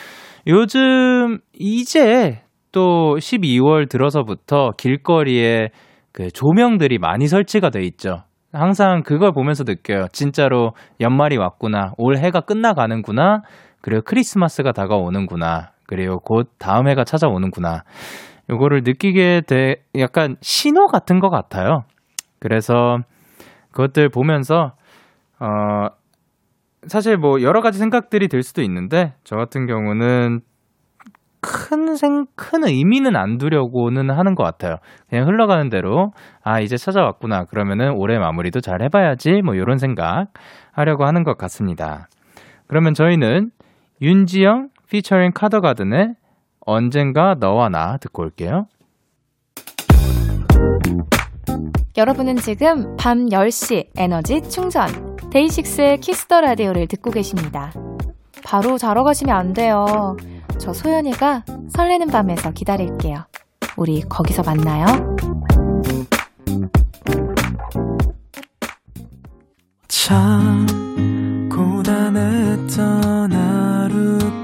요즘 이제 또 12월 들어서부터 길거리에 그 조명들이 많이 설치가 돼 있죠. 항상 그걸 보면서 느껴요. 진짜로 연말이 왔구나. 올 해가 끝나가는구나. 그리고 크리스마스가 다가오는구나. 그리고 곧 다음 해가 찾아오는구나. 요거를 느끼게 돼 약간 신호 같은 것 같아요. 그래서 그것들 보면서 어 사실 뭐 여러 가지 생각들이 들 수도 있는데 저 같은 경우는 큰 생, 큰 의미는 안 두려고는 하는 것 같아요. 그냥 흘러가는 대로, 아, 이제 찾아왔구나. 그러면은 올해 마무리도 잘 해봐야지. 뭐, 요런 생각 하려고 하는 것 같습니다. 그러면 저희는 윤지영 피처링 카더가든의 언젠가 너와 나 듣고 올게요. 여러분은 지금 밤 10시 에너지 충전 DAY6의 Kiss the Radio를 듣고 계십니다. 바로 자러 가시면 안 돼요. 저 소연이가 설레는 밤에서 기다릴게요. 우리 거기서 만나요. 참 고단했던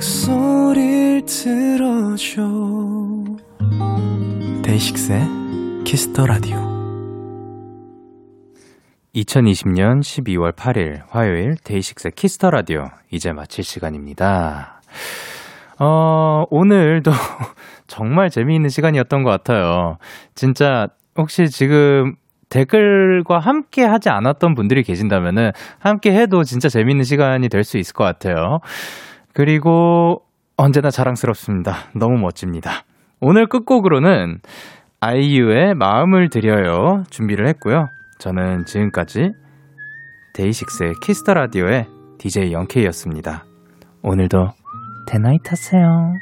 목소리를 들어줘 DAY6의 Kiss the Radio 2020년 12월 8일 화요일 DAY6 Kiss the Radio 이제 마칠 시간입니다. 어, 오늘도 [LAUGHS] 정말 재미있는 시간이었던 것 같아요. 진짜 혹시 지금 댓글과 함께 하지 않았던 분들이 계신다면은 함께 해도 진짜 재미있는 시간이 될 수 있을 것 같아요. 그리고 언제나 자랑스럽습니다. 너무 멋집니다. 오늘 끝곡으로는 아이유의 마음을 드려요 준비를 했고요. 저는 지금까지 DAY6의 Kiss the Radio의 DJ 영케이였습니다. 오늘도 대나잇 하세요.